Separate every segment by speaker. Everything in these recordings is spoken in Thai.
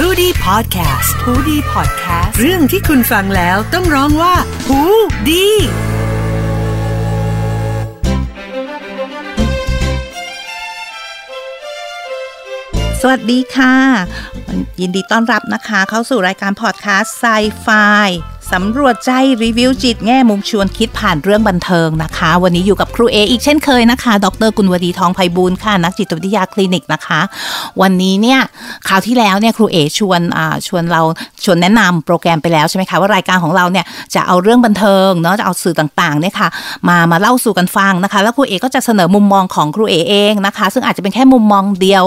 Speaker 1: h o ดี้พอดแคสต์ฮูดี้พอดแคสต์เรื่องที่คุณฟังแล้วต้องร้องว่าหูดี
Speaker 2: สวัสดีค่ะ ยินดีต้อนรับนะคะ เข้าสู่รายการพอดแคสต์ไซไฟ สำรวจใจรีวิวจิตแง่มุมชวนคิดผ่านเรื่องบันเทิงนะคะ วันนี้อยู่กับครูเอกอีกเช่นเคยนะคะ ดรกุลวดีทองไพบูลค่ะ นักจิตวิทยาคลินิกนะคะ วันนี้เนี่ยคราวที่แล้วเนี่ยครูเอชวนชวนเราชวนแนะนำโปรแกรมไปแล้วใช่ไหมคะว่ารายการของเราเนี่ยจะเอาเรื่องบันเทิงเนาะจะเอาสื่อต่างๆเนี่ยค่ะมามาเล่าสู่กันฟังนะคะ แล้วครูเอก็จะเสนอมุมมองของครูเอเองนะคะ ซึ่งอาจจะเป็นแค่มุมมองเดียว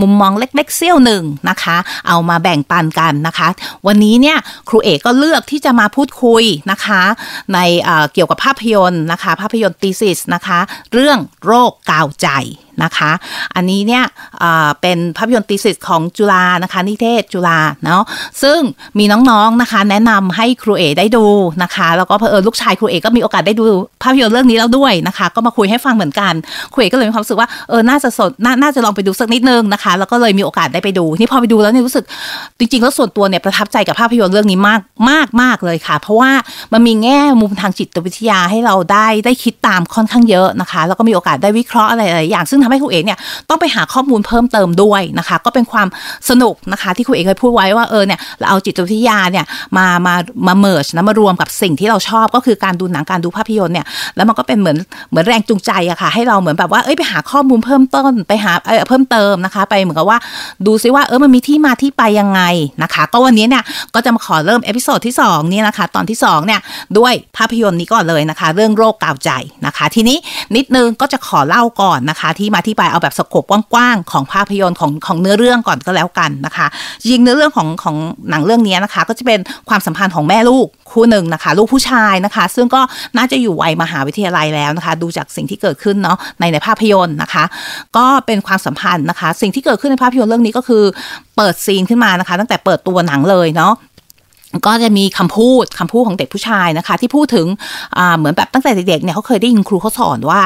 Speaker 2: มุมมองเล็กๆเสี้ยวหนึ่งนะคะ เอามาแบ่งปันกันนะคะ วันนี้เนี่ยครูเอก็เลือกที่จะมาพูดคุยนะคะ ในเกี่ยวกับภาพยนตร์นะคะ ภาพยนตร์ตีซิสนะคะ เรื่องโรคกาวใจ นะคะ อันนี้เนี่ยเป็นภาพยนตร์ตีสิทธิ์ของจุฬานะคะ นิเทศจุฬาเนาะซึ่งมีน้องๆนะคะ แนะนำให้ครูเอได้ดูนะคะ แล้วก็เพอเอลูกชายครูเอก็มีโอกาสได้ดูภาพยนตร์เรื่องนี้แล้วด้วยนะคะ ก็มาคุยให้ฟังเหมือนกันครูเอก็เลยมีความรู้สึกว่าเออน่าจะสดนน่าจะลองไปดูสักนิดนึงนะคะ แล้วก็เลยมีโอกาสได้ไปดู นี่พอไปดูแล้วเนี่ยรู้สึกจริงๆแล้วส่วนตัวเนี่ยประทับใจกับภาพยนตร์เรื่องนี้มากมากมากเลยค่ะ เพราะว่ามันมีแง่มุมทางจิตวิทยาให้เราได้ได้คิดตามค่อนข้างเยอะนะคะ แล้วก็มีโอกาสได้วิเคราะห์อะไรหลายอย่างซึ่งทำให้ครูเอกเนี่ยต้องไปหาข้อมูลเพิ่มเติมด้วยนะคะ ก็เป็นความสนุกนะคะ ที่ครูเอกเคยพูดไว้ว่าเออเนี่ยเราเอาจิตวิทยาเนี่ยมามามาเมิร์ชนะมารวมกับสิ่งที่เราชอบก็คือการดูหนังการดูภาพยนตร์เนี่ยแล้วมันก็เป็นเหมือนเหมือนแรงจูงใจอะค่ะ ให้เราเหมือนแบบว่าเอ้ยไปหาข้อมูลเพิ่มต้นไปหาเออเพิ่มเติมนะคะ ไปเหมือนกับว่าดูซิว่าเออมันมีที่มาที่ไปยังไงนะคะ ก็วันนี้เนี่ยก็จะมาขอเริ่ม episode ที่2นี่นะคะ ตอนที่2เนี่ยด้วยภาพยนตร์นี้ก่อนเลยนะคะ เรื่องโรคกาวใจนะคะ ทีนี้นิดนึงก็จะขอเล่าก่อนนะคะที่มาที่ไปเอาแบบ scope กว้างๆของภาพยนตร์ของของเนื้อเรื่องก่อนก็แล้วกันนะคะจริงเนื้อเรื่องของของหนังเรื่องนี้นะคะ ก็จะเป็นความสัมพันธ์ของแม่ลูกคู่หนึ่งนะคะ ลูกผู้ชายนะคะ ซึ่งก็น่าจะอยู่วัยมหาวิทยาลัยแล้วนะคะ ดูจากสิ่งที่เกิดขึ้นเนาะในในภาพยนตร์นะคะ ก็เป็นความสัมพันธ์นะคะ สิ่งที่เกิดขึ้นในภาพยนตร์เรื่องนี้ก็คือเปิดซีนขึ้นมานะคะ ตั้งแต่เปิดตัวหนังเลยเนาะก็จะมีคำพูดคำพูดของเด็กผู้ชายนะคะ ที่พูดถึงเหมือนแบบตั้งแต่เด็กเนี่ยเขาเคยได้ยินครูเขาสอนว่า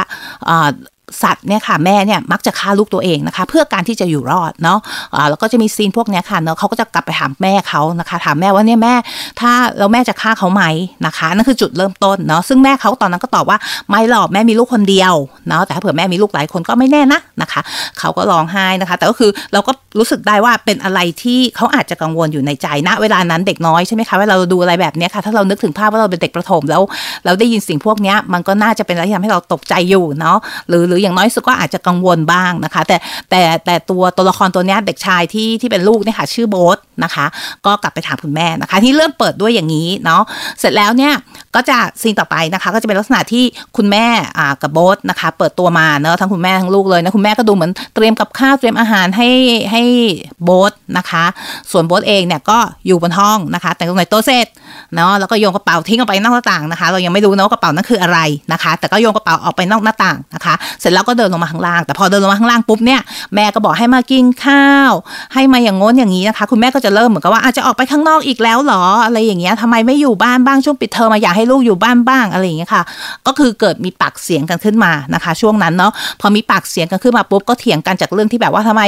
Speaker 2: สัตว์เนี่ยค่ะแม่เนี่ยมักจะฆ่าลูกตัวเองนะคะ เพื่อการที่จะอยู่รอดเนาะะแล้วก็จะมีซีนพวกนี้ค่ะเนาะเขาก็จะกลับไปถามแม่เขานะคะ ถามแม่ว่าเนี่ยแม่ ถ้าแล้วแม่จะฆ่าเขาไหมนะคะนั่นคือจุดเริ่มต้นเนาะซึ่งแม่เขาตอนนั้นก็ตอบว่าไม่หรอกแม่มีลูกคนเดียวเนาะแต่ถ้าเผื่อแม่มีลูกหลายคนก็ไม่แน่นะนะคะเขาก็ร้องไห้นะคะ แต่ก็คือเราก็รู้สึกได้ว่าเป็นอะไรที่เขาอาจจะกังวลอยู่ในใจณเวลานั้นเด็กน้อยใช่ไหมคะเวลาเราดูอะไรแบบนี้ค่ะถ้าเรานึกถึงภาพว่าเราเป็นเด็กประถมแล้ว เราได้ยินสิ่งพวกนี้มันก็น่าจะเป็นอะไรที่ทำให้เราตกใจอยู่เนาะหรือหรืออย่างน้อยสุดก็อาจจะกังวลบ้างนะคะ แต่แต่แต่ตัวตัวละครตัวนี้เด็กชายที่ที่เป็นลูกเนี่ยค่ะชื่อโบ๊ทนะคะ ก็กลับไปถามคุณแม่นะคะ ที่เริ่มเปิดด้วยอย่างนี้เนาะเสร็จแล้วเนี่ยก็จะซีนต่อไปนะคะ ก็จะเป็นลักษณะที่คุณแม่อ่ากับโบ๊ทนะคะ เปิดตัวมาเนาะทั้งคุณแม่ทั้งลูกเลยนะคุณแม่ก็ดูเหมือนเตรียมกับข้าวเตรียมอาหารให้ให้โบ๊ทนะคะ ส่วนโบ๊ทเองเนี่ยก็อยู่บนห้องนะคะ แต่ตรงไหนโต๊ะเสร็จเนาะแล้วก็โยนกระเป๋าทิ้งออกไปนอกหน้าต่างนะคะ เรายังไม่รู้นะว่ากระเป๋านั้นคืออะไรนะคะ แต่ก็โยนกระเป๋าออกไปนอกหน้าต่างนะคะเสร็จแล้วก็เดินลงมาข้างล่าง แต่พอเดินลงมาข้างล่างปุ๊บเนี่ยแม่ก็บอกให้มากินข้าว ให้มาอย่างง้นอย่างนี้นะคะ คุณแม่ก็จะเริ่มเหมือนกับว่าอาจจะออกไปข้างนอกอีกแล้วหรออะไรอย่างเงี้ยทำไมไม่อยู่บ้านบ้างช่วงปิดเทอมมาอยากให้ลูกอยู่บ้านบ้างอะไรอย่างเงี้ยค่ะ ก็คือเกิดมีปากเสียงกันขึ้นมานะคะ ช่วงนั้นเนาะพอมีปากเสียงกันขึ้นมาปุ๊บก็เถียงกันจากเรื่องที่แบบว่าทำไม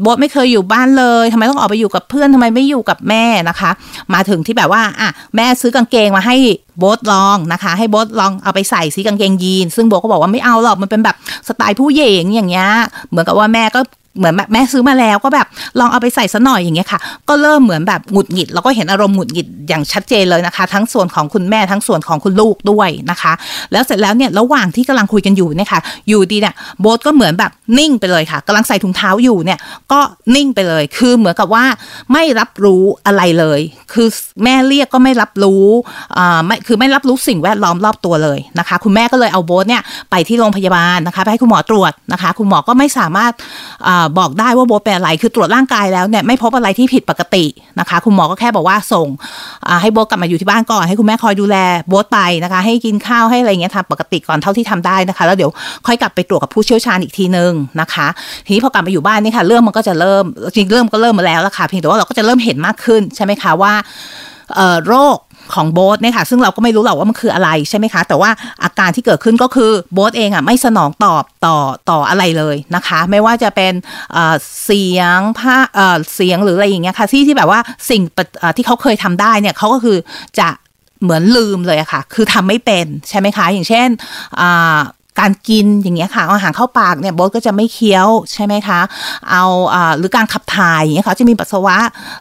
Speaker 2: โบ๊ทไม่เคยอยู่บ้านเลยทำไมต้องออกไปอยู่กับเพื่อนทำไมไม่อยู่กับแม่นะคะ มาถึงที่แบบว่าอะแม่ซื้อกางเกงมาให้ โบ๊ทลองนะคะ ให้โบ๊ทลองเอาไปใส่สีกางเกงยีน ซึ่งโบก็บอกว่าไม่เอาหรอกมันเป็นแบบสไตล์ผู้หญิงอย่างเงี้ยเหมือนกับว่าแม่ก็ เหมือนแม่ซื้อมาแล้วก็แบบลองเอาไปใส่ซะหน่อยอย่างเงี้ยค่ะ ก็เริ่มเหมือนแบบหงุดหงิดแล้วก็เห็นอารมณ์หงุดหงิดอย่างชัดเจนเลยนะคะ ทั้งส่วนของคุณแม่ทั้งส่วนของคุณลูกด้วยนะคะ แล้วเสร็จแล้วเนี่ยระหว่างที่กำลังคุยกันอยู่เนี่ยค่ะ อยู่ดีเนี่ยโบ๊ทก็เหมือนแบบนิ่งไปเลยค่ะกำลังใส่ถุงเท้าอยู่เนี่ยก็นิ่งไปเลย คือเหมือนกับว่าไม่รับรู้อะไรเลย คือแม่เรียกก็ไม่รับรู้อ่าไม่คือไม่รับรู้สิ่งแวดล้อมรอบตัวเลยนะคะ คุณแม่ก็เลยเอาโบ๊ทเนี่ยไปที่โรงพยาบาลนะคะ ไปให้คุณหมอตรวจนะคะ คุณหมอก็ไม่สามารถบอกได้ว่าโบ๊ทเป็นอะไร คือตรวจร่างกายแล้วเนี่ยไม่พบอะไรที่ผิดปกตินะคะ คุณหมอก็แค่บอกว่าส่งให้โบกลับมาอยู่ที่บ้านก่อนให้คุณแม่คอยดูแลโบไปนะคะ ให้กินข้าวให้อะไรเงี้ยทำปกติก่อนเท่าที่ทำได้นะคะ แล้วเดี๋ยวค่อยกลับไปตรวจกับผู้เชี่ยวชาญอีกทีนึงนะคะ ทีนี้พอกลับมาอยู่บ้านนี่ค่ะเรื่องมันก็จะเริ่มจริงเริ่มก็เริ่มมาแล้วละค่ะเพียงแต่ว่าเราก็จะเริ่มเห็นมากขึ้นใช่ไหมคะว่าโรค ของโบ๊ทเนี่ยค่ะซึ่งเราก็ไม่รู้หรอกว่ามันคืออะไรใช่ไหมคะ แต่ว่าอาการที่เกิดขึ้นก็คือโบ๊ทเองอะไม่สนองตอบต่อต่ออะไรเลยนะคะ ไม่ว่าจะเป็นเสียงผ้าเสียงหรืออะไรอย่างเงี้ยค่ะที่ที่แบบว่าสิ่งที่เขาเคยทำได้เนี่ยเขาก็คือจะเหมือนลืมเลยอะค่ะ คือทำไม่เป็นใช่ไหมคะ อย่างเช่น การกินอย่างเงี้ยค่ะอาหารเข้าปากเนี่ยโบ๊ทก็จะไม่เคี้ยวใช่ไหมคะเอาอหรือการขับถ่ายอย่างเงี้ยค่ะจะมีปัสสาวะ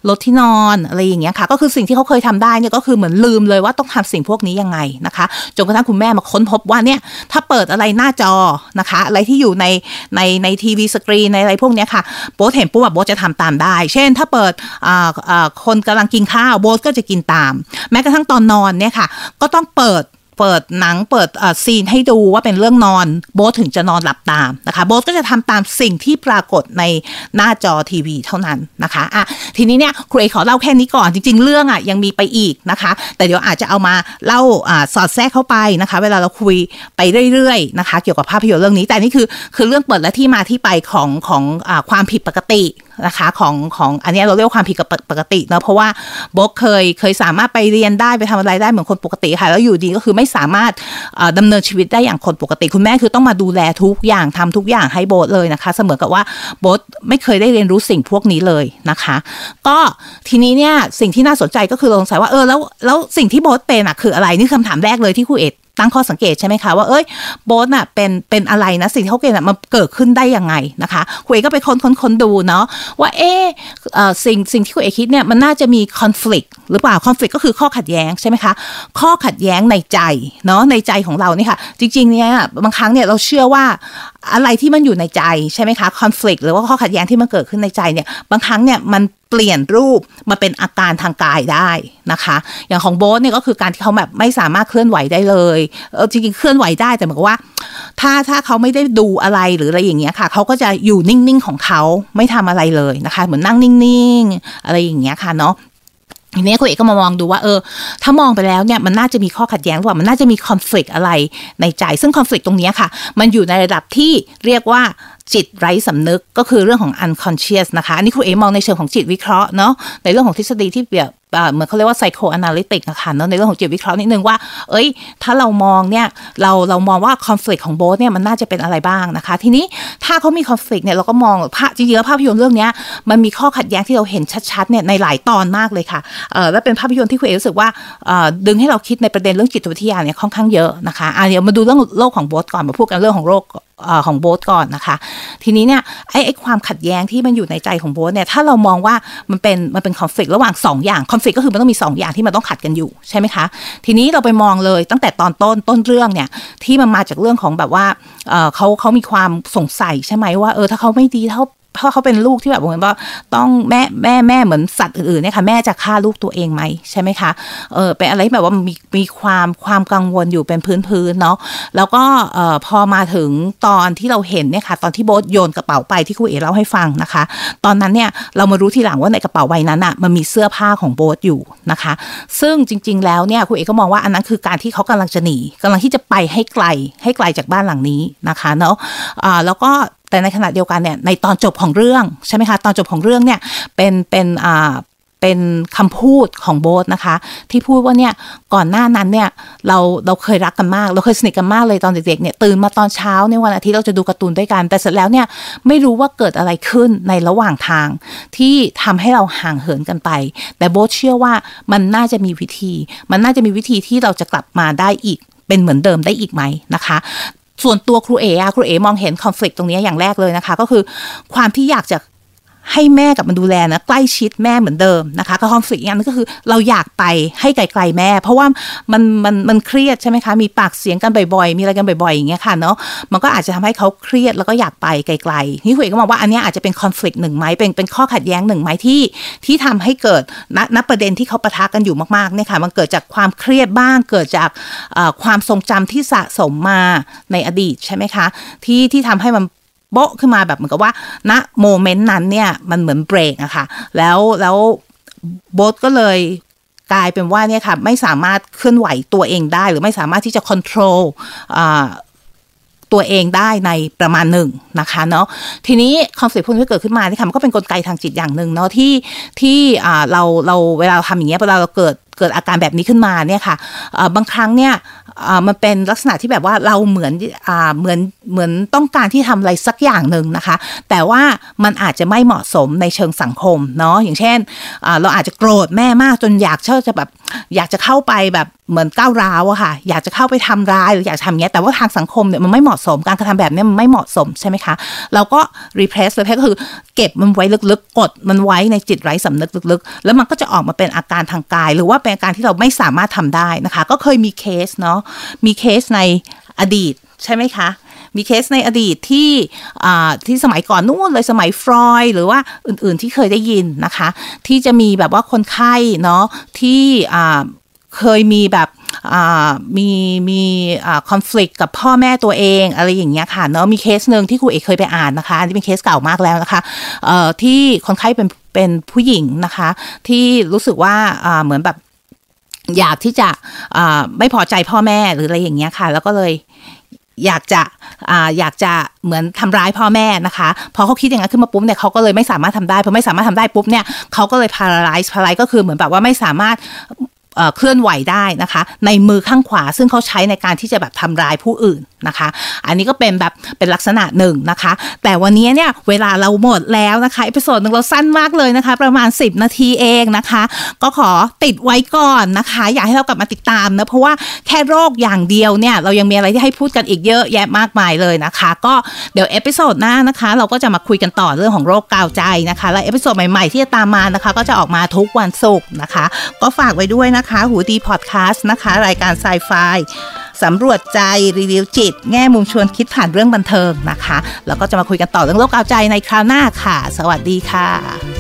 Speaker 2: ลดที่นอนอะไรอย่างเงี้ยค่ะก็คือสิ่งที่เขาเคยทำได้เนี่ยก็คือเหมือนลืมเลยว่าต้องทำสิ่งพวกนี้ยังไงนะคะจนกระทั่งคุณแม่มาค้นพบว่าเนี่ยถ้าเปิดอะไรหน้าจอนะคะอะไรที่อยู่ในในในทีวีสกรีนในอะไรพวกเนี้ยค่ะโบ๊ทเห็นปุ๊บแบบโบ๊ทจะทำตามได้ เช่น ถ้าเปิดคนกำลังกินข้าวโบ๊ทก็จะกินตาม แม้กระทั่งตอนนอนเนี่ยค่ะก็ต้องเปิด เปิดหนังเปิดซีนให้ดูว่าเป็นเรื่องนอน โบสถึงจะนอนหลับตามนะคะ โบสก็จะทำตามสิ่งที่ปรากฏในหน้าจอทีวีเท่านั้นนะคะอะทีนี้เนี่ยครูเอขอเล่าแค่นี้ก่อนจริง ๆ เรื่องอะยังมีไปอีกนะคะ แต่เดี๋ยวอาจจะเอามาเล่าอ่าสอดแทรกเข้าไปนะคะ เวลาเราคุยไปเรื่อยๆนะคะ เกี่ยวกับภาพยนตร์เรื่องนี้แต่นี่คือคือเรื่องเปิดและที่มาที่ไปของของอความผิดปกติ นะคะของของอันนี้เราเรียกความผิดปกติเนาะเพราะว่าโบกเคยเคยสามารถไปเรียนได้ไปทำอะไรได้เหมือนคนปกติค่ะแล้วอยู่ดีก็คือไม่สามารถดำเนินชีวิตได้อย่างคนปกติ คุณแม่คือต้องมาดูแลทุกอย่างทำทุกอย่างให้โบสเลยนะคะ เสมอกับว่าโบสไม่เคยได้เรียนรู้สิ่งพวกนี้เลยนะคะ ก็ทีนี้เนี่ยสิ่งที่น่าสนใจก็คือสงสัยว่าเออแล้วแล้วสิ่งที่โบสเป็นอะคืออะไรนี่คำถามแรกเลยที่ครูเอ็ด ตั้งข้อสังเกตใช่ไหมคะว่าเอ้ยโบสน่ะเป็นเป็นอะไรนะสิ่งที่เขาเกิดน่ะมันเกิดขึ้นได้ยังไงนะคะคุณเอก็ไปค้นค้นค้นดูเนาะว่าเออสิ่งสิ่งที่คุณเอคิดเนี่ยมันน่าจะมีคอน FLICT หรือเปล่าคอน FLICT ก็คือข้อขัดแย้งใช่ไหมคะข้อขัดแย้งในใจเนาะในใจของเราเนี่ยค่ะจริงๆเนี่ยบางครั้งเนี่ยเราเชื่อว่า อะไรที่มันอยู่ในใจใช่ไหมคะคอน FLICT หรือว่าข้อขัดแย้งที่มันเกิดขึ้นในใจเนี่ยบางครั้งเนี่ยมันเปลี่ยนรูปมาเป็นอาการทางกายได้นะคะ อย่างของโบ๊ทเนี่ยก็คือการที่เขาแบบไม่สามารถเคลื่อนไหวได้เลยเออจริงๆเคลื่อนไหวได้แต่เหมือนกับว่า ถ้าถ้าเขาไม่ได้ดูอะไรหรืออะไรอย่างเงี้ยค่ะเขาก็จะอยู่นิ่งๆของเขาไม่ทำอะไรเลยนะคะ เหมือนนั่งนิ่งๆ อะไรอย่างเงี้ยค่ะเนาะ ทีนี้คุณเอกก็มามองดูว่าเออ ถ้ามองไปแล้วเนี่ยมันน่าจะมีข้อขัดแย้งว่ามันน่าจะมีคอน FLICT อะไรในใจ ซึ่งคอน FLICT ตรงนี้ค่ะ มันอยู่ในระดับที่เรียกว่า จิตไร้สำนึกก็คือเรื่องของ unconscious นะคะ อันนี้ครูเอมองในเชิงของจิตวิเคราะห์เนาะในเรื่องของทฤษฎีที่เปียบเหมือนเขาเรียกว่า psychoanalytic นะคะเนาะในเรื่องของจิตวิเคราะห์นิดนึงว่า เอ้ย ถ้าเรามองเนี่ย เราเรามองว่า conflict ของโบสเนี่ยมันน่าจะเป็นอะไรบ้างนะคะ ทีนี้ถ้าเขามี conflict เนี่ยเราก็มองภาพจริงๆภาพยนตร์เรื่องนี้มันมีข้อขัดแย้งที่เราเห็นชัดๆเนี่ยในหลายตอนมากเลยค่ะเออและเป็นภาพยนตร์ที่คุณเอรู้สึกว่าดึงให้เราคิดในประเด็นเรื่องจิตวิทยาเนี่ยค่อนข้างเยอะนะคะอะเดี๋ยวมาดูเรื่องโลกของโบสก่อนมาพูดกันเรื่องของโรคของโบ๊ทก่อนนะคะทีนี้เนี่ยไอ้ไอ้ความขัดแย้งที่มันอยู่ในใจของโบ๊ทเนี่ยถ้าเรามองว่ามันเป็นมันเป็นคอนฟ lict ระหว่าง 2 อย่างคอนฟ lict ก็คือมันต้องมี 2 อย่างที่มันต้องขัดกันอยู่ใช่ไหมคะ ทีนี้เราไปมองเลยตั้งแต่ตอนต้นต้นเรื่องเนี่ยที่มันมาจากเรื่องของแบบว่าเขาเขามีความสงสัยใช่ไหมว่าเออถ้าเขาไม่ดีเท่าเพราะเขาเป็นลูกที่แบบเหมือนว่าต้องแม่แม่แม่เหมือนสัตว์อื่นๆเนี่ยค่ะแม่จะฆ่าลูกตัวเองไหมใช่ไหมคะเออเป็นอะไรแบบว่ามีมีความความกังวลอยู่เป็นพื้นพื้นเนาะแล้วก็เอ่อพอมาถึงตอนที่เราเห็นเนี่ยค่ะ ตอนที่โบ๊ทโยนกระเป๋าไปที่ครูเอ๋เล่าให้ฟังนะคะ ตอนนั้นเนี่ยเรามารู้ทีหลังว่าในกระเป๋าใบนั้นอะ่ะมันมีเสื้อผ้าของโบ๊ทอยู่นะคะ ซึ่งจริง ๆ แล้วเนี่ยครูเอ๋ก็มองว่าอันนั้นคือการที่เขากำลังจะหนีกำลังที่จะไปให้ไกลให้ไกลจากบ้านหลังนี้นะคะเนาะอ่าแล้วก็ แต่ในขณะเดียวกันเนี่ยในตอนจบของเรื่องใช่ไหมคะตอนจบของเรื่องเนี่ยเป็นเป็นอ่าเป็นคำพูดของโบ๊ทนะคะ ที่พูดว่าเนี่ยก่อนหน้านั้นเนี่ยเราเราเคยรักกันมาก เราเคยสนิทกันมากเลยตอนเด็กๆเนี่ยตื่นมาตอนเช้าในวันอาทิตย์เราจะดูการ์ตูนด้วยกัน แต่เสร็จแล้วเนี่ยไม่รู้ว่าเกิดอะไรขึ้นในระหว่างทาง ที่ทำให้เราห่างเหินกันไป แต่โบ๊ทเชื่อว่ามันน่าจะมีวิธี มันน่าจะมีวิธีที่เราจะกลับมาได้อีกเป็นเหมือนเดิมได้อีกไหมนะคะ ส่วนตัวครูเอ๋ครูเอมองเห็นคอน FLICT ตรงนี้อย่างแรกเลยนะคะ ก็คือความที่อยากจะ ให้แม่กับมันดูแลนะใกล้ชิดแม่เหมือนเดิมนะคะก็คอนฟ lict อีกอย่างนึงก็คือเราอยากไปให้ไกลๆแม่ เพราะว่ามันมันมันเครียดใช่ไหมคะมีปากเสียงกันบ่อยๆ มีอะไรกันบ่อยๆอย่างเงี้ยค่ะเนาะมันก็อาจจะทำให้เขาเครียดแล้วก็อยากไปไกลๆนี่คุยก็มองว่าอันนี้อาจจะเป็นคอนฟ lict หนึ่งไหมเป็นเป็นข้อขัดแย้งหนึ่งไหมที่ที่ทำให้เกิดณณประเด็นที่เขาปะทะกันอยู่มากๆเนี่ยค่ะมันเกิดจากความเครียดบ้างเกิดจากความทรงจำที่สะสมมาในอดีตใช่ไหมคะที่ที่ทำให้มัน โบะขึ้นมาแบบเหมือนกับว่าณ moment นั้นเนี่ยมันเหมือนเบรกอะค่ะ แล้วแล้วโบสก็เลยกลายเป็นว่าเนี่ยค่ะไม่สามารถเคลื่อนไหวตัวเองได้ หรือไม่สามารถที่จะควบคุมตัวเองได้ในประมาณหนึ่งนะคะเนาะทีนี้ concept พวกนี้เกิดขึ้นมานี่ค่ะมันก็เป็นกลไกทางจิตอย่างหนึ่งเนาะที่ที่เราเราเวลาทำอย่างเงี้ยเวลาเราเกิด เกิดอาการแบบนี้ขึ้นมาเนี่ยค่ะบางครั้งเนี่ยมันเป็นลักษณะที่แบบว่าเราเหมือนเหมือนเหมือนต้องการที่ทำอะไรสักอย่างหนึ่งนะคะ แต่ว่ามันอาจจะไม่เหมาะสมในเชิงสังคมเนาะอย่างเช่น เราอาจจะโกรธแม่มากจนอยากเชื่อจะแบบอยากจะเข้าไปแบบเหมือนก้าวร้าวอะค่ะ อยากจะเข้าไปทำร้ายหรืออยากทำเงี้ยแต่ว่าทางสังคมเนี่ยมันไม่เหมาะสมการกระทำแบบนี้มันไม่เหมาะสมใช่ไหมคะ เราก็ repress เลยก็คือเก็บมันไว้ลึกๆกดมันไว้ในจิตไร้สำนึกลึกๆ แล้วมันก็จะออกมาเป็นอาการทางกาย หรือว่าเป็นอาการที่เราไม่สามารถทำได้นะคะ ก็เคยมีเคสเนาะมีเคสในอดีตใช่ไหมคะมีเคสในอดีตที่ที่สมัยก่อนนู่นเลยสมัยฟรอยด์หรือว่าอื่นๆที่เคยได้ยินนะคะ ที่จะมีแบบว่าคนไข้เนาะที่เคยมีแบบมีมี conflict กับพ่อแม่ตัวเองอะไรอย่างเงี้ยค่ะเนาะมีเคสหนึ่งที่ครูเอกเคยไปอ่านนะคะอันนี้เป็นเคสเก่ามากแล้วนะคะที่คนไข้เป็นเป็นผู้หญิงนะคะ ที่รู้สึกว่าเหมือนแบบ อยากที่จะไม่พอใจพ่อแม่หรืออะไรอย่างเงี้ยค่ะ แล้วก็เลยอยากจะอยากจะเหมือนทำร้ายพ่อแม่นะคะ พอเขาคิดอย่างนั้นขึ้นมาปุ๊บเนี่ยเขาก็เลยไม่สามารถทำได้พอไม่สามารถทำได้ปุ๊บเนี่ยเขาก็เลย paralyze paralyze ก็คือเหมือนแบบว่าไม่สามารถเคลื่อนไหวได้นะคะ ในมือข้างขวาซึ่งเขาใช้ในการที่จะแบบทำร้ายผู้อื่นนะคะ อันนี้ก็เป็นแบบเป็นลักษณะหนึ่งนะคะ แต่วันนี้เนี่ยเวลาเราหมดแล้วนะคะ episode หนึ่งเราสั้นมากเลยนะคะ ประมาณ 10 นาทีเองนะคะ ก็ขอติดไว้ก่อนนะคะ อยากให้เรากลับมาติดตามนะ เพราะว่าแค่โรคอย่างเดียวเนี่ย เรายังมีอะไรที่ให้พูดกันอีกเยอะแยะมากมายเลยนะคะ ก็เดี๋ยว episode หน้านะคะ เราก็จะมาคุยกันต่อเรื่องของโรคกาวใจนะคะ และ episode ใหม่ๆที่จะตามมานะคะ ก็จะออกมาทุกวันศุกร์นะคะ ก็ฝากไว้ด้วยนะคะ หูดีพอดแคสต์นะคะ รายการไซไฟ สำรวจใจรีวิวจิต แง่มุมชวนคิดผ่านเรื่องบันเทิงนะคะ แล้วก็จะมาคุยกันต่อเรื่องโรคกาวใจในคราวหน้าค่ะ สวัสดีค่ะ